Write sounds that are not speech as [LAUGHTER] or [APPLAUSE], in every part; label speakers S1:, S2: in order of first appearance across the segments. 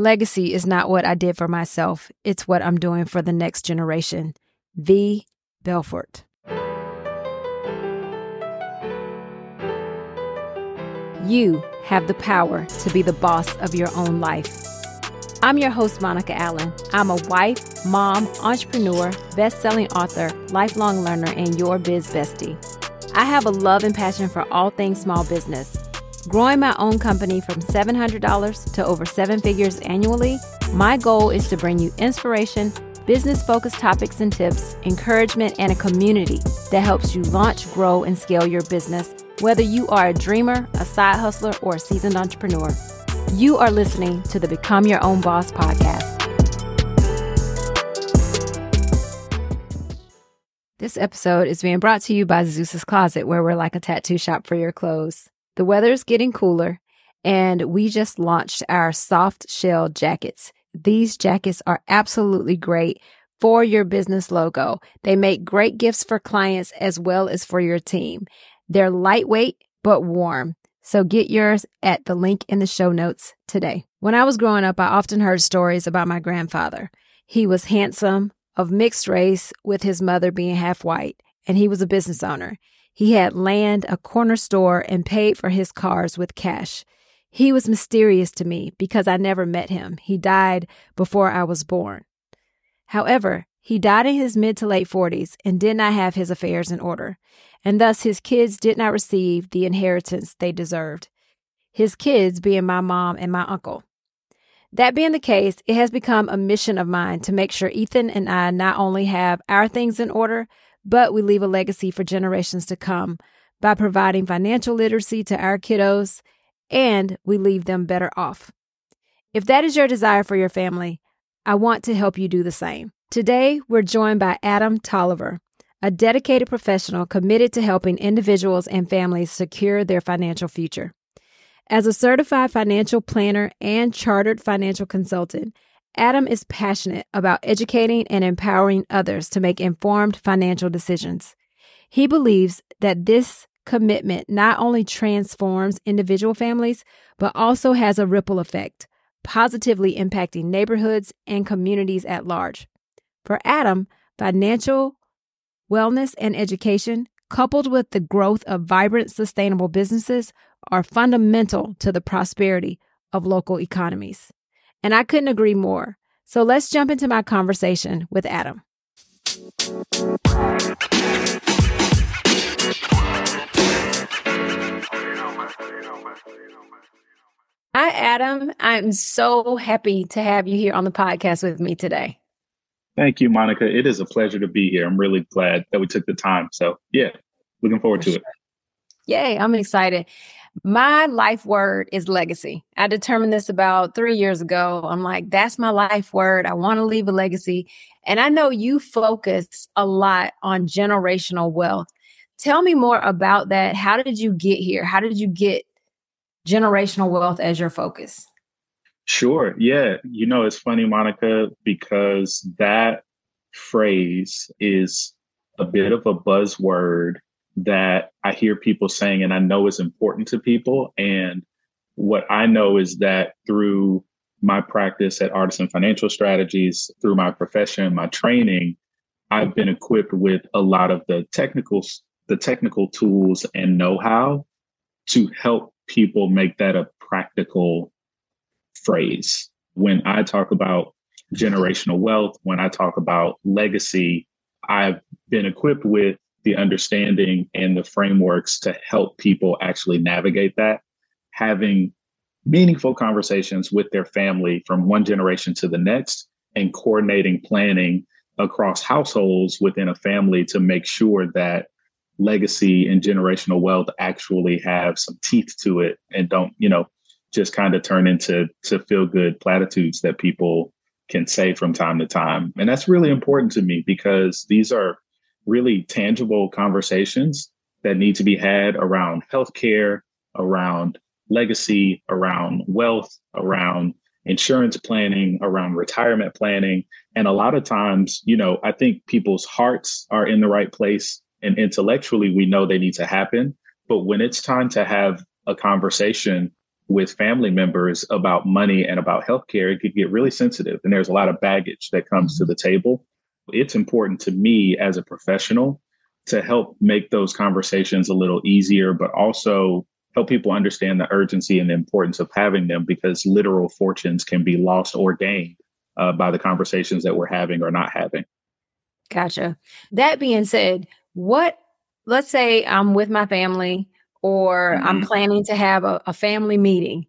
S1: Legacy is not what I did for myself, it's what I'm doing for the next generation. V. Belfort. You have the power to be the boss of your own life. I'm your host, Monica Allen. I'm a wife, mom, entrepreneur, best selling author, lifelong learner, and your biz bestie. I have a love and passion for all things small business. Growing my own company from $700 to over seven figures annually, my goal is to bring you inspiration, business focused topics and tips, encouragement, and a community that helps you launch, grow, and scale your business whether you are a dreamer, a side hustler, or a seasoned entrepreneur, you are listening to the Become Your Own Boss podcast. This episode is being brought to you by Zeus's Closet, where we're like a tattoo shop for your clothes. The weather is getting cooler, and we just launched our soft shell jackets. These jackets are absolutely great for your business logo. They make great gifts for clients as well as for your team. They're lightweight but warm. So get yours at the link in the show notes today. When I was growing up, I often heard stories about my grandfather. He was handsome, of mixed race, with his mother being half white, and he was a business owner. He had land, a corner store, and paid for his cars with cash. He was mysterious to me because I never met him. He died before I was born. However, he died in his mid to late 40s and did not have his affairs in order and thus his kids did not receive the inheritance they deserved. His kids being my mom and my uncle. That being the case, it has become a mission of mine to make sure Ethan and I not only have our things in order, but we leave a legacy for generations to come by providing financial literacy to our kiddos and we leave them better off. If that is your desire for your family, I want to help you do the same. Today, we're joined by Adam Tolliver a dedicated professional committed to helping individuals and families secure their financial future. As a certified financial planner and chartered financial consultant, Adam is passionate about educating and empowering others to make informed financial decisions. He believes that this commitment not only transforms individual families, but also has a ripple effect, positively impacting neighborhoods and communities at large. For Adam, financial wellness, and education, coupled with the growth of vibrant, sustainable businesses, are fundamental to the prosperity of local economies. And I couldn't agree more. So let's jump into my conversation with Adam. Hi, Adam. I'm so happy to have you here on the podcast with me today.
S2: Thank you, Monica. It is a pleasure to be here. I'm really glad that we took the time. So, yeah, looking forward to it.
S1: Yay, I'm excited. My life word is legacy. I determined this about three years ago. I'm like, that's my life word. I want to leave a legacy. And I know you focus a lot on generational wealth. Tell me more about that. How did you get here? How did you get generational wealth as your focus?
S2: Sure. Yeah. You know, it's funny, Monica, because that phrase is a bit of a buzzword that I hear people saying, and I know is important to people. And what I know is that through my practice at Artisan Financial Strategies, through my profession, my training, I've been equipped with a lot of the technical, the technical tools and know-how to help people make that a practical phrase. When I talk about generational wealth, when I talk about legacy, I've been equipped with the understanding and the frameworks to help people actually navigate that, having meaningful conversations with their family from one generation to the next, and coordinating planning across households within a family to make sure that legacy and generational wealth actually have some teeth to it and don't, you know, just kind of turn into to feel good platitudes that people can say from time to time. And that's really important to me because these are really tangible conversations that need to be had around healthcare, around legacy, around wealth, around insurance planning, around retirement planning. And a lot of times, you know, I think people's hearts are in the right place and intellectually we know they need to happen. But when it's time to have a conversation with family members about money and about healthcare, it could get really sensitive. And there's a lot of baggage that comes to mm-hmm. the table. It's important to me as a professional to help make those conversations a little easier, but also help people understand the urgency and the importance of having them because literal fortunes can be lost or gained uh, by the conversations that we're having or not having.
S1: Gotcha. That being said, what, let's say I'm with my family or mm-hmm. I'm planning to have a, a family meeting.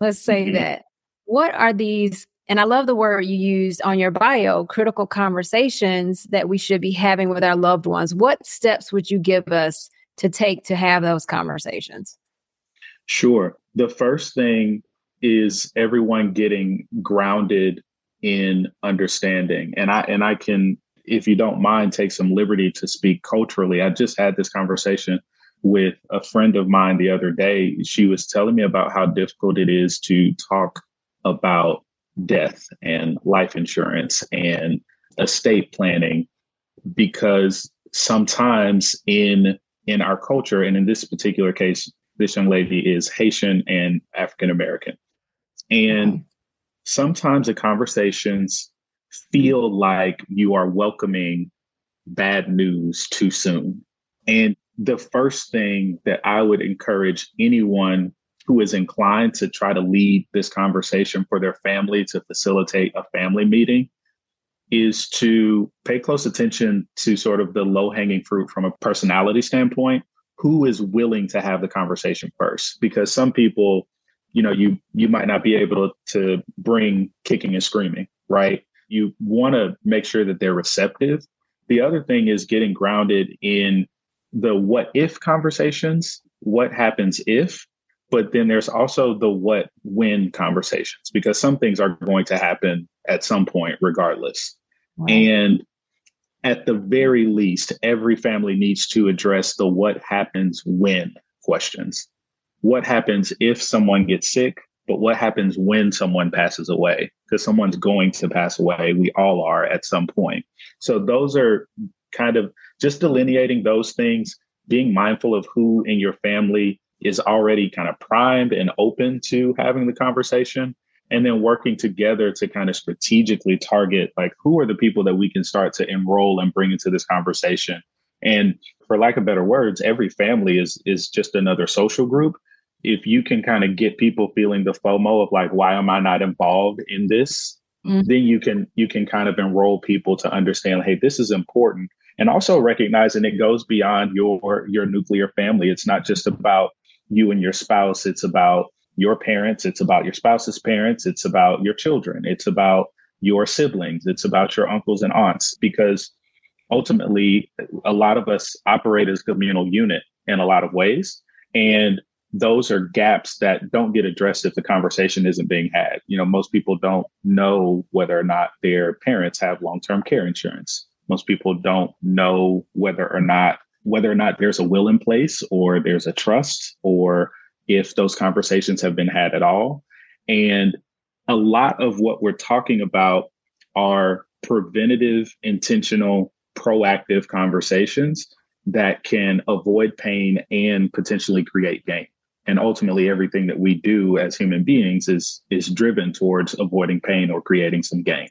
S1: Let's say mm-hmm. that. What are these? And I love the word you used on your bio critical conversations that we should be having with our loved ones. What steps would you give us to take to have those conversations?
S2: Sure. The first thing is everyone getting grounded in understanding. And I and I can if you don't mind take some liberty to speak culturally. I just had this conversation with a friend of mine the other day. She was telling me about how difficult it is to talk about death and life insurance and estate planning because sometimes in in our culture and in this particular case this young lady is Haitian and African American. And mm-hmm. sometimes the conversations feel like you are welcoming bad news too soon. And the first thing that I would encourage anyone who is inclined to try to lead this conversation for their family to facilitate a family meeting is to pay close attention to sort of the low hanging fruit from a personality standpoint. Who is willing to have the conversation first? Because some people you know you you might not be able to bring kicking and screaming right? You want to make sure that they're receptive. The other thing is getting grounded in the what if conversations. What happens if but then there's also the what when conversations because some things are going to happen at some point regardless wow. and at the very least, every family needs to address the what happens when questions. What happens if someone gets sick, but what happens when someone passes away? Because someone's going to pass away. We all are at some point. So those are kind of just delineating those things, being mindful of who in your family is already kind of primed and open to having the conversation and then working together to kind of strategically target like who are the people that we can start to enroll and bring into this conversation. And for lack of better words every family is is just another social group. If you can kind of get people feeling the fomo of like why am i not involved in this? Mm-hmm. then you can you can kind of enroll people to understand hey this is important. And also recognizing it goes beyond your your nuclear family. It's not just about you and your spouse it's about your parents, it's about your spouse's parents, it's about your children, it's about your siblings, it's about your uncles and aunts, because ultimately, a lot of us operate as communal unit in a lot of ways. And those are gaps that don't get addressed if the conversation isn't being had. You know, most people don't know whether or not their parents have long-term care insurance. Most people don't know whether or not whether or not there's a will in place or there's a trust or if those conversations have been had at all. And a lot of what we're talking about are preventative, intentional, proactive conversations that can avoid pain and potentially create gain. And ultimately everything that we do as human beings is is driven towards avoiding pain or creating some gain.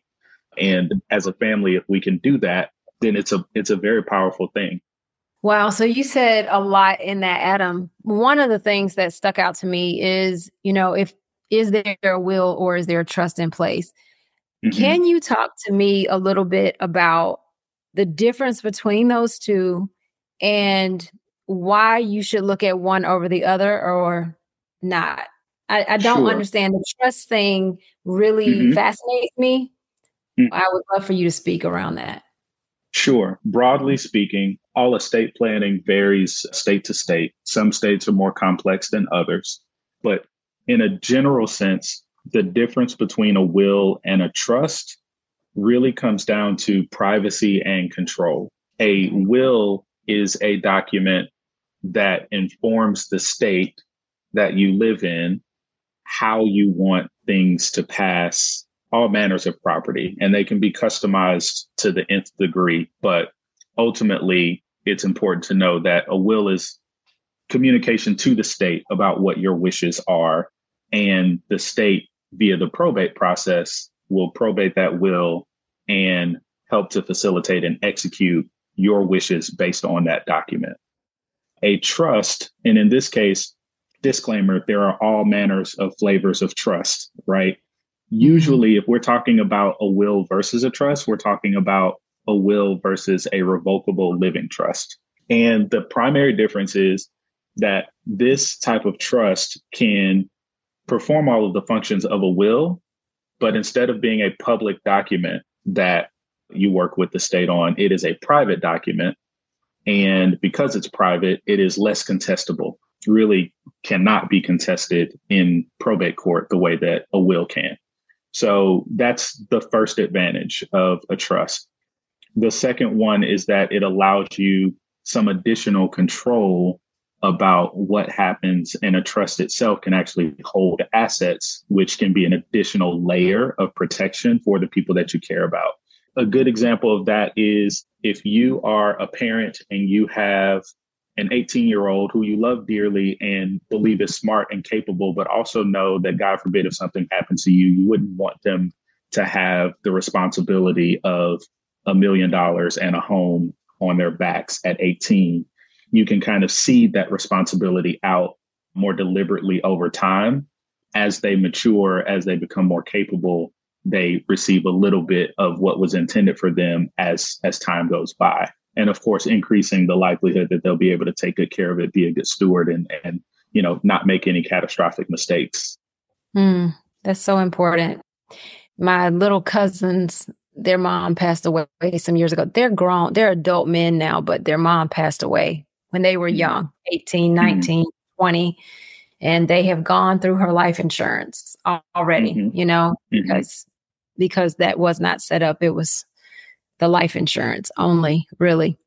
S2: And as a family if we can do that, then it's a it's a very powerful thing.
S1: Wow. So you said a lot in that, Adam. One of the things that stuck out to me is, you know, if is there a will or is there a trust in place? Mm-hmm. Can you talk to me a little bit about the difference between those two and why you should look at one over the other or not? I, I don't sure. understand the trust thing really mm-hmm. fascinates me. Mm-hmm. I would love for you to speak around that.
S2: Sure. Broadly speaking, all estate planning varies state to state. Some states are more complex than others. But in a general sense, the difference between a will and a trust really comes down to privacy and control. A will is a document that informs the state that you live in how you want things to pass all manners of property and they can be customized to the nth degree. But ultimately, it's important to know that a will is communication to the state about what your wishes are. And the state, via the probate process, will probate that will and help to facilitate and execute your wishes based on that document. A trust, and in this case, disclaimer, there are all manners of flavors of trust, right? Mm-hmm. Usually, if we're talking about a will versus a trust, we're talking about a will versus a revocable living trust. And the primary difference is that this type of trust can perform all of the functions of a will, but instead of being a public document that you work with the state on, it is a private document. And because it's private, it is less contestable. Really cannot be contested in probate court the way that a will can. So that's the first advantage of a trust. The second one is that it allows you some additional control about what happens and a trust itself can actually hold assets, which can be an additional layer of protection for the people that you care about. A good example of that is if you are a parent and you have an 18 year old who you love dearly and believe is smart and capable, but also know that God forbid if something happens to you, you wouldn't want them to have the responsibility of a million dollars and a home on their backs at 18. You can kind of see that responsibility out more deliberately over time. As they mature, as they become more capable, they receive a little bit of what was intended for them as as time goes by. And of course increasing the likelihood that they'll be able to take good care of it be a good steward and and you know not make any catastrophic mistakes.
S1: Mm, that's so important. My little cousins their mom passed away some years ago they're grown they're adult men now but their mom passed away when they were mm-hmm. young 18 mm-hmm. 19 mm-hmm. 20 and they have gone through her life insurance already mm-hmm. you know mm-hmm. because because that was not set up it was the life insurance only, really.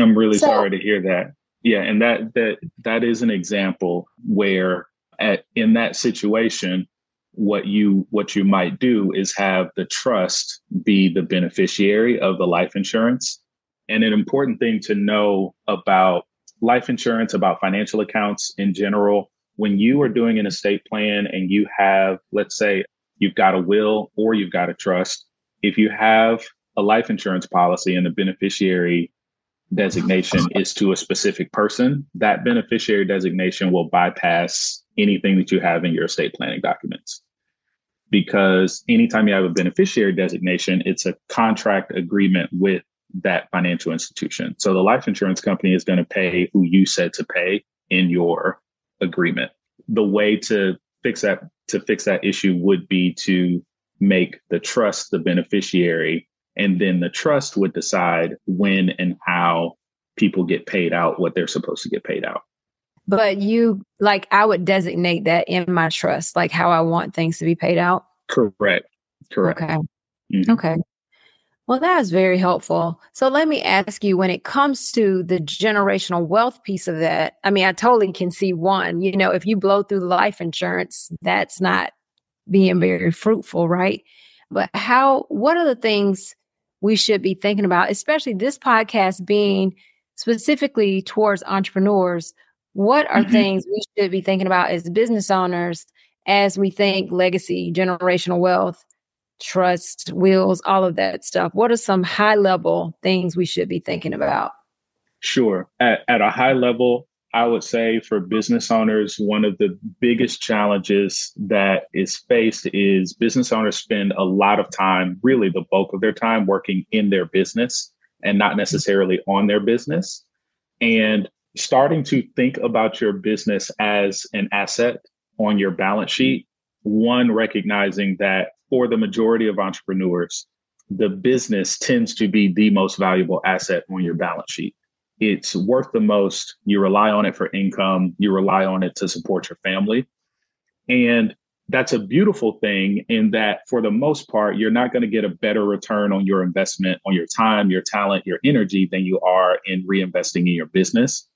S2: I'm really so, sorry to hear that. Yeah, and that that that is an example where at in that situation what you what you might do is have the trust be the beneficiary of the life insurance. And an important thing to know about life insurance, about financial accounts in general, when you are doing an estate plan and you have, let's say, you've got a will or you've got a trust, if you have a life insurance policy and the beneficiary designation is to a specific person, that beneficiary designation will bypass anything that you have in your estate planning documents. Because anytime you have a beneficiary designation, it's a contract agreement with that financial institution. So the life insurance company is going to pay who you said to pay in your agreement. The way to fix that to fix that issue would be to make the trust the beneficiary and then the trust would decide when and how people get paid out what they're supposed to get paid out.
S1: But you like I would designate that in my trust, like how I want things to be paid out.
S2: Correct. Correct.
S1: Okay. Mm-hmm. Okay. Well, that is very helpful. So let me ask you when it comes to the generational wealth piece of that, I mean, I totally can see one, you know, if you blow through life insurance, that's not being very fruitful, right? But how, what are the things we should be thinking about, especially this podcast being specifically towards entrepreneurs. What are mm-hmm. things we should be thinking about as business owners as we think legacy, generational wealth, trust, wills, all of that stuff? What are some high level things we should be thinking about?
S2: Sure. At, at a high level, I would say for business owners, one of the biggest challenges that is faced is business owners spend a lot of time, really the bulk of their time, working in their business and not necessarily on their business. And starting to think about your business as an asset on your balance mm-hmm. sheet, one, recognizing that for the majority of entrepreneurs, the business tends to be the most valuable asset on your balance sheet it's worth the most. You rely on it for income, you rely on it to support your family. And that's a beautiful thing in that for the most part, you're not going to get a better return on your investment, on your time, your talent, your energy than you are in reinvesting in your business.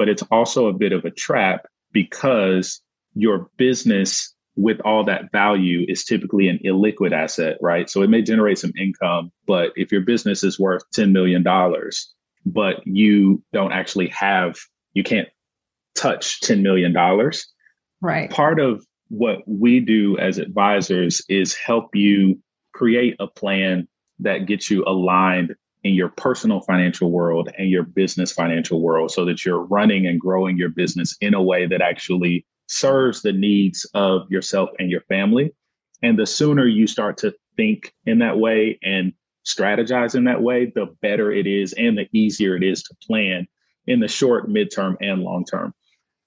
S2: But it's also a bit of a trap because your business with all that value is typically an illiquid asset, right? So it may generate some income, but if your business is worth $10 million, but you don't actually have, you can't touch $10 million.
S1: Right.
S2: Part of what we do as advisors is help you create a plan that gets you aligned in your personal financial world and your business financial world so that you're running and growing your business in a way that actually serves the needs of yourself and your family. And the sooner you start to think in that way and strategize in that way, the better it is and the easier it is to plan in the short, midterm, and long term.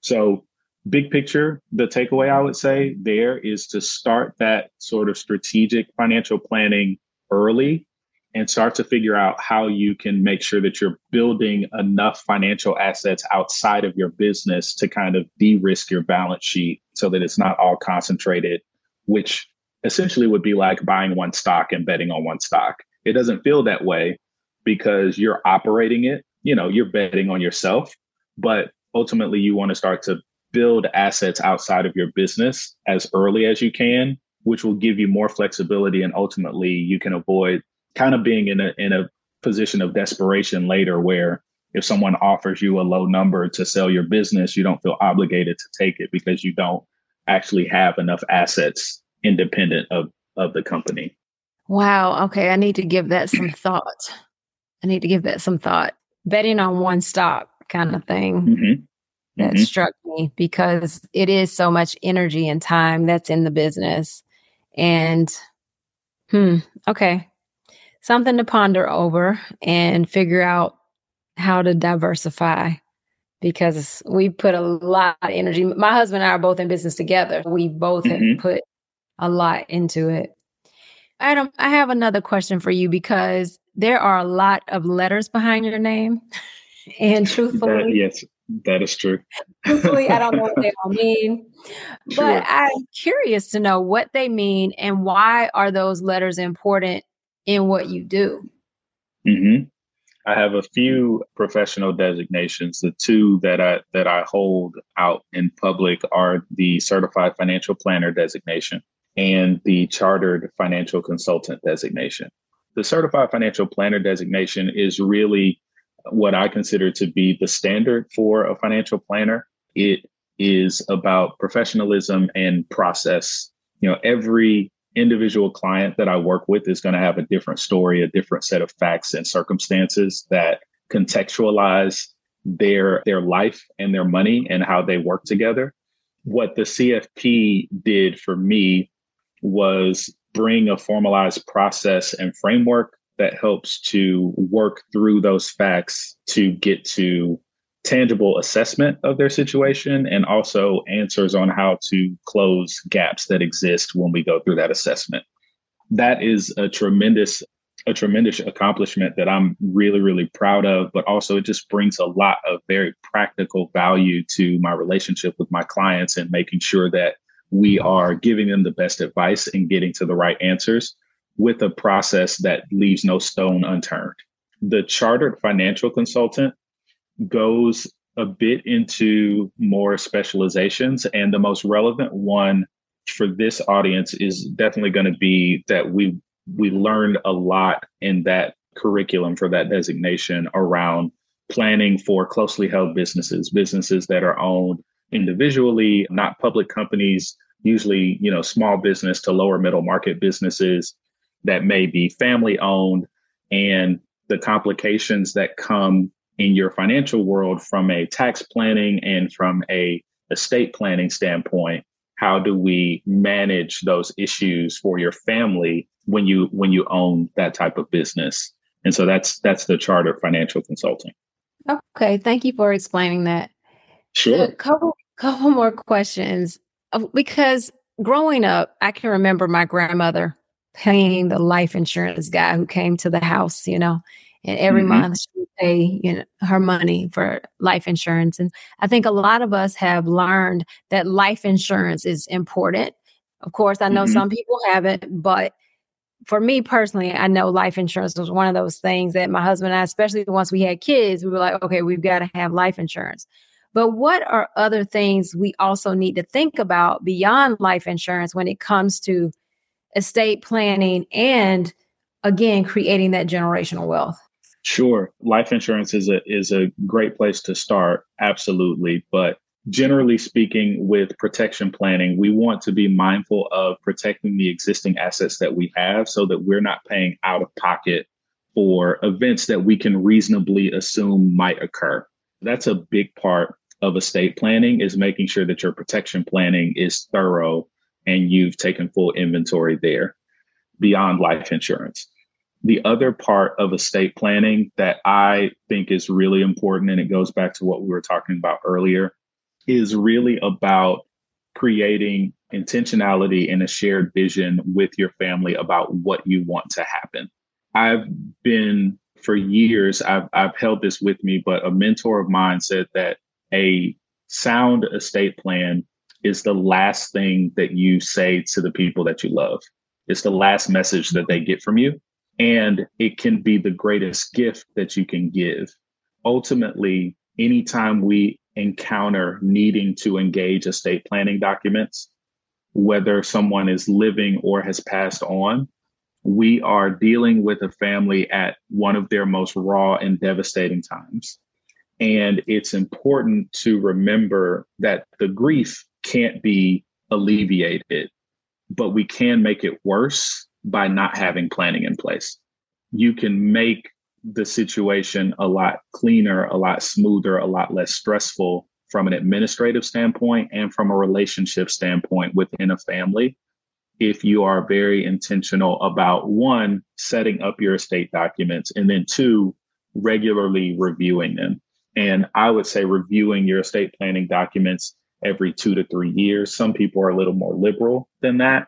S2: So, big picture, the takeaway I would say there is to start that sort of strategic financial planning early and start to figure out how you can make sure that you're building enough financial assets outside of your business to kind of de risk your balance sheet so that it's not all concentrated, which essentially would be like buying one stock and betting on one stock. It doesn't feel that way because you're operating it, you know, you're betting on yourself, but ultimately you want to start to build assets outside of your business as early as you can, which will give you more flexibility and ultimately you can avoid kind of being in a in a position of desperation later where if someone offers you a low number to sell your business, you don't feel obligated to take it because you don't actually have enough assets independent of of the company.
S1: Wow. Okay. I need to give that some [CLEARS THROAT] thought. I need to give that some thought. Betting on one stock kind of thing mm-hmm. that mm-hmm. struck me because it is so much energy and time that's in the business. And hmm, okay. Something to ponder over and figure out how to diversify because we put a lot of energy. My husband and I are both in business together. We both mm-hmm. have put a lot into it. Adam, I have another question for you because there are a lot of letters behind your name. [LAUGHS] And truthfully,
S2: that, yes, that is true. [LAUGHS]
S1: truthfully, I don't know what they all mean, [LAUGHS] sure. but I'm curious to know what they mean and why are those letters important in what you do?
S2: Mm-hmm. I have a few professional designations. The two that I that I hold out in public are the certified financial planner designation and the chartered financial consultant designation. The certified financial planner designation is really what I consider to be the standard for a financial planner. It is about professionalism and process. You know, every individual client that I work with is going to have a different story, a different set of facts and circumstances that contextualize their their life and their money and how they work together. What the CFP did for me was bring a formalized process and framework that helps to work through those facts to get to tangible assessment of their situation and also answers on how to close gaps that exist when we go through that assessment. That is a tremendous a tremendous accomplishment that I'm really really proud of but also it just brings a lot of very practical value to my relationship with my clients and making sure that we are giving them the best advice and getting to the right answers with a process that leaves no stone unturned. The chartered financial consultant goes a bit into more specializations, and the most relevant one for this audience is definitely going to be that we we learned a lot in that curriculum for that designation around planning for closely held businesses, businesses that are owned individually, not public companies, usually, you know, small business to lower middle market businesses that may be family owned and the complications that come in your financial world from a tax planning and from a estate planning standpoint how do we manage those issues for your family when you when you own that type of business? And so that's that's the charter financial consulting.
S1: Okay thank you for explaining that.
S2: Sure.
S1: A couple couple more questions. Uh, because growing up i can remember my grandmother paying the life insurance guy who came to the house you know and every mm-hmm. month she would pay you know her money for life insurance and i think a lot of us have learned that life insurance is important of course i know mm-hmm. some people haven't but for me personally i know life insurance was one of those things that my husband and i especially once we had kids we were like okay we've got to have life insurance but what are other things we also need to think about beyond life insurance when it comes to estate planning and again creating that generational wealth
S2: Sure, life insurance is a is a great place to start, absolutely. But generally speaking, with protection planning, we want to be mindful of protecting the existing assets that we have so that we're not paying out of pocket for events that we can reasonably assume might occur. That's a big part of estate planning is making sure that your protection planning is thorough and you've taken full inventory there beyond life insurance. The other part of estate planning that I think is really important, and it goes back to what we were talking about earlier, is really about creating intentionality and a shared vision with your family about what you want to happen. I've been for years, I've, I've held this with me, but a mentor of mine said that a sound estate plan is the last thing that you say to the people that you love. It's the last message that they get from you. And it can be the greatest gift that you can give. Ultimately, anytime we encounter needing to engage estate planning documents, whether someone is living or has passed on, we are dealing with a family at one of their most raw and devastating times. And it's important to remember that the grief can't be alleviated, but we can make it worse by not having planning in place. You can make the situation a lot cleaner, a lot smoother, a lot less stressful from an administrative standpoint and from a relationship standpoint within a family if you are very intentional about one, setting up your estate documents, and then two, regularly reviewing them. And I would say reviewing your estate planning documents every two to three years. Some people are a little more liberal than that.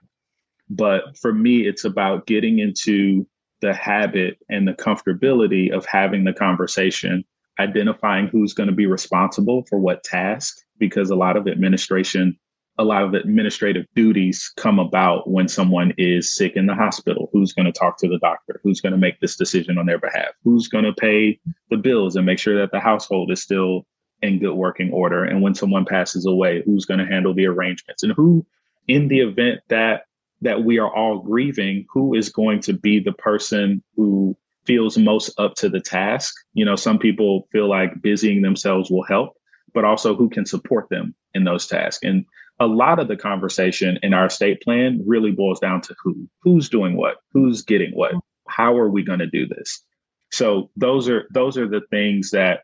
S2: But for me, it's about getting into the habit and the comfortability of having the conversation, identifying who's going to be responsible for what task, because a lot of administration a lot of administrative duties come about when someone is sick in the hospital. Who's going to talk to the doctor? Who's going to make this decision on their behalf? Who's going to pay the bills and make sure that the household is still in good working order? And when someone passes away, who's going to handle the arrangements? And who, in the event that that we are all grieving, who is going to be the person who feels most up to the task? You know, some people feel like busying themselves will help, but also who can support them in those tasks. And a lot of the conversation in our estate plan really boils down to who, who's doing what, who's getting what, how are we going to do this? So those are those are the things that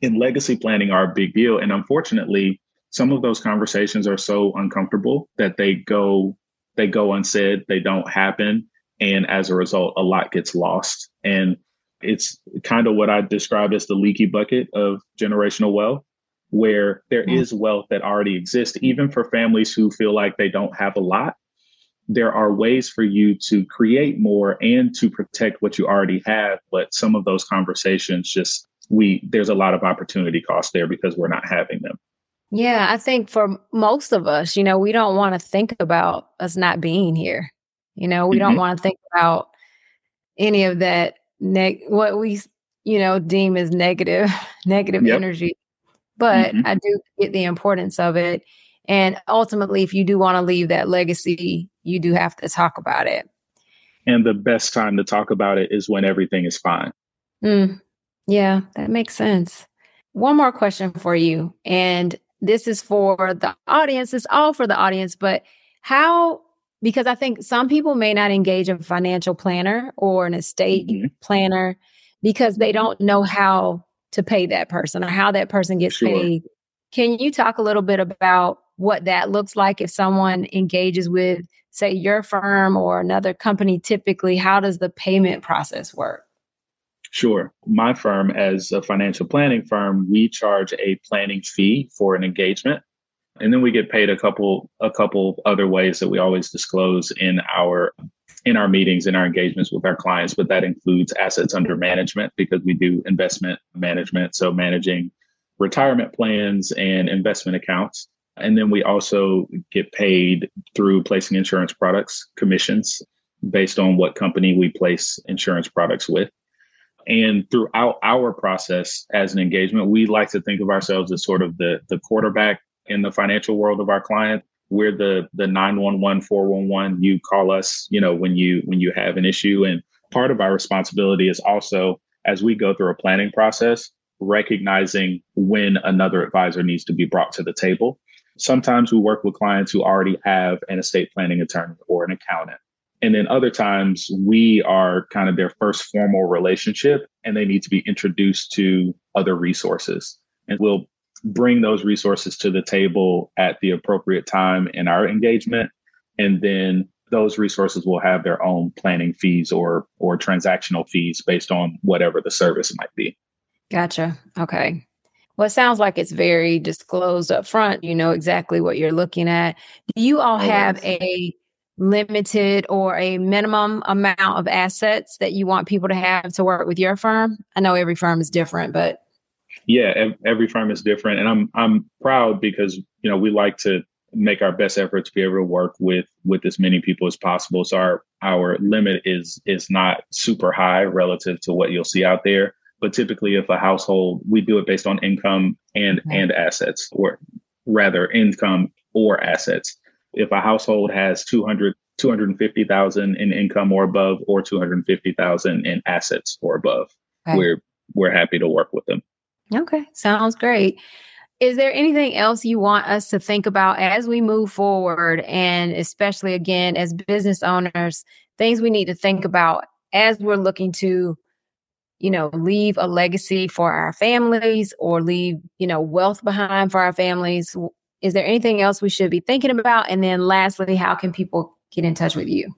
S2: in legacy planning are a big deal. And unfortunately, some of those conversations are so uncomfortable that they go they go unsaid, they don't happen. And as a result, a lot gets lost. And it's kind of what I describe as the leaky bucket of generational wealth where there mm-hmm. is wealth that already exists, even for families who feel like they don't have a lot. There are ways for you to create more and to protect what you already have. But some of those conversations just, we, there's a lot of opportunity cost there because we're not having them.
S1: Yeah, I think for most of us, you know, we don't want to think about us not being here. You know, we mm-hmm. don't want to think about any of that neg what we you know deem as negative [LAUGHS] negative yep. energy but mm-hmm. I do get the importance of it. And ultimately, if you do want to leave that legacy, you do have to talk about it.
S2: And the best time to talk about it is when everything is fine.
S1: Mm, yeah, that makes sense. One more question for you. And this is for the audience, it's all for the audience, but how, because I think some people may not engage a financial planner or an estate mm-hmm. planner because they don't know how to pay that person or how that person gets sure. paid. Can you talk a little bit about what that looks like if someone engages with, say, your firm or another company? Typically, how does the payment process work?
S2: Sure. My firm, as a financial planning firm, we charge a planning fee for an engagement. And then we get paid a couple a couple other ways that we always disclose in our in our meetings, in our engagements with our clients, but that includes assets under management because we do investment management. So managing retirement plans and investment accounts. And then we also get paid through placing insurance products commissions based on what company we place insurance products with. And throughout our process as an engagement, we like to think of ourselves as sort of the, the quarterback in the financial world of our client we're the the 911 411 you call us you know when you when you have an issue and part of our responsibility is also as we go through a planning process recognizing when another advisor needs to be brought to the table. Sometimes we work with clients who already have an estate planning attorney or an accountant. And then other times we are kind of their first formal relationship and they need to be introduced to other resources. And we'll bring those resources to the table at the appropriate time in our engagement. And then those resources will have their own planning fees or or transactional fees based on whatever the service might be.
S1: Gotcha. Okay. Well, it sounds like it's very disclosed up front. You know exactly what you're looking at. Do you all have a limited or a minimum amount of assets that you want people to have to work with your firm? I know every firm is different, but
S2: yeah, every firm is different, and I'm I'm proud because you know we like to make our best effort to be able to work with with as many people as possible. So our our limit is is not super high relative to what you'll see out there. But typically, if a household, we do it based on income and mm-hmm. and assets, or rather income or assets. If a household has 200 250,000 in income or above or 250,000 in assets or above, okay. we're we're happy to work with them.
S1: Okay, sounds great. Is there anything else you want us to think about as we move forward and especially again as business owners, things we need to think about as we're looking to you know, leave a legacy for our families or leave, you know, wealth behind for our families? Is there anything else we should be thinking about? And then lastly, how can people get in touch with you?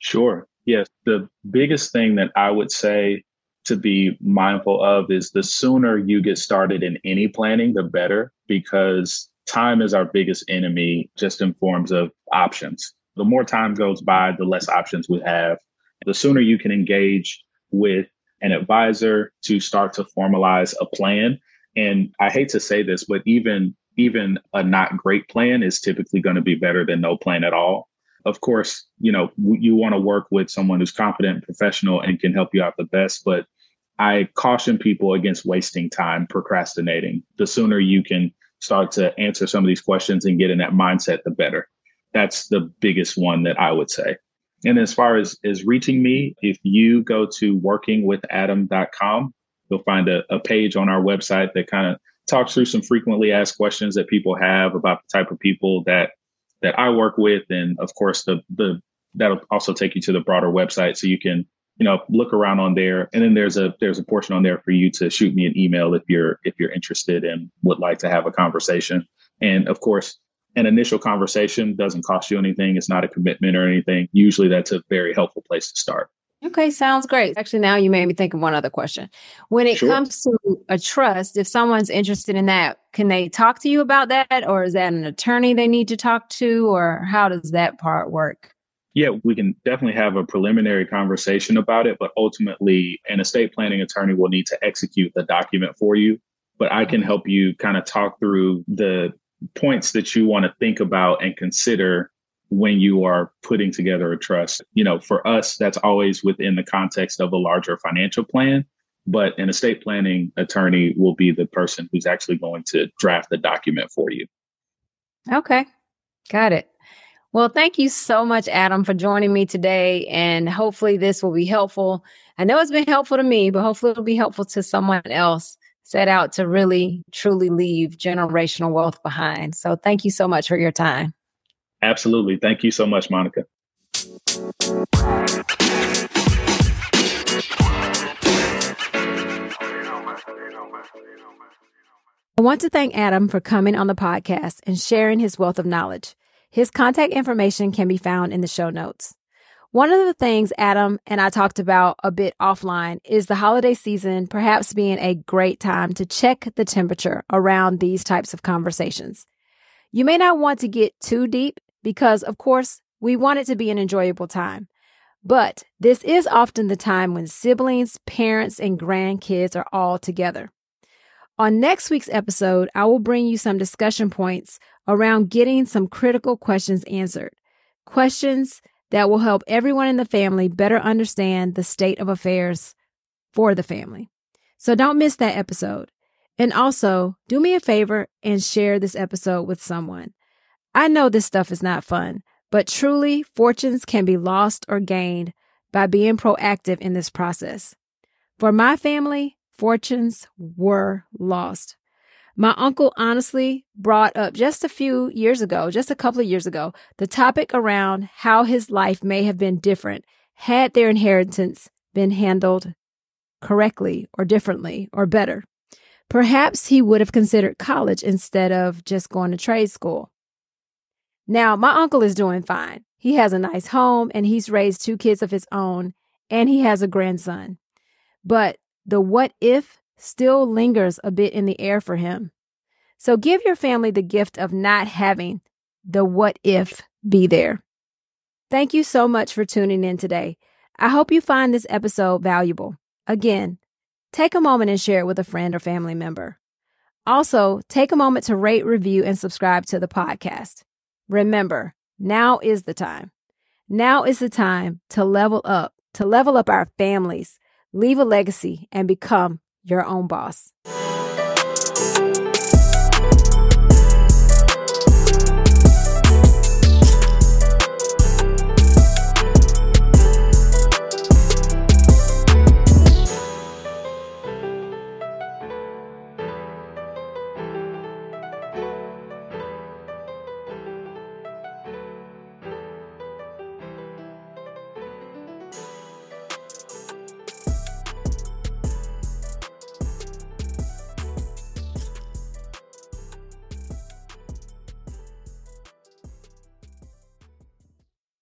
S2: Sure. Yes. The biggest thing that I would say to be mindful of is the sooner you get started in any planning, the better, because time is our biggest enemy just in forms of options. The more time goes by, the less options we have. The sooner you can engage with an advisor to start to formalize a plan. And I hate to say this, but even even a not great plan is typically going to be better than no plan at all. Of course, you know, you want to work with someone who's competent, professional and can help you out the best, but I caution people against wasting time procrastinating. The sooner you can start to answer some of these questions and get in that mindset, the better. That's the biggest one that I would say. And as far as, as reaching me, if you go to workingwithadam.com, you'll find a, a page on our website that kind of talks through some frequently asked questions that people have about the type of people that that I work with. And of course, the the that'll also take you to the broader website so you can you know look around on there and then there's a there's a portion on there for you to shoot me an email if you're if you're interested and would like to have a conversation and of course an initial conversation doesn't cost you anything. It's not a commitment or anything. Usually that's a very helpful place to start.
S1: Okay, sounds great. Actually, now you made me think of one other question. When it sure. comes to a trust, if someone's interested in that, can they talk to you about that? Or is that an attorney they need to talk to? Or how does that part work?
S2: Yeah, we can definitely have a preliminary conversation about it, but ultimately, an estate planning attorney will need to execute the document for you. But I can help you kind of talk through the points that you want to think about and consider when you are putting together a trust. You know, for us, that's always within the context of a larger financial plan. But an estate planning attorney will be the person who's actually going to draft the document for you.
S1: Okay, got it. Well, thank you so much, Adam, for joining me today. And hopefully, this will be helpful. I know it's been helpful to me, but hopefully, it'll be helpful to someone else set out to really truly leave generational wealth behind. So thank you so much for your time.
S2: Absolutely. Thank you so much, Monica.
S1: I want to thank Adam for coming on the podcast and sharing his wealth of knowledge. His contact information can be found in the show notes. One of the things Adam and I talked about a bit offline is the holiday season perhaps being a great time to check the temperature around these types of conversations. You may not want to get too deep because, of course, we want it to be an enjoyable time. But this is often the time when siblings, parents, and grandkids are all together. On next week's episode, I will bring you some discussion points around getting some critical questions answered. Questions that will help everyone in the family better understand the state of affairs for the family. So don't miss that episode. And also, do me a favor and share this episode with someone. I know this stuff is not fun, but truly, fortunes can be lost or gained by being proactive in this process. For my family, fortunes were lost. My uncle honestly brought up just a few years ago, just a couple of years ago, the topic around how his life may have been different had their inheritance been handled correctly or differently or better. Perhaps he would have considered college instead of just going to trade school. Now, my uncle is doing fine. He has a nice home and he's raised two kids of his own and he has a grandson. But the what if still lingers a bit in the air for him. So give your family the gift of not having the what if be there. Thank you so much for tuning in today. I hope you find this episode valuable. Again, take a moment and share it with a friend or family member. Also, take a moment to rate, review, and subscribe to the podcast. Remember, now is the time. Now is the time to level up, to level up our families, leave a legacy, and become your own boss.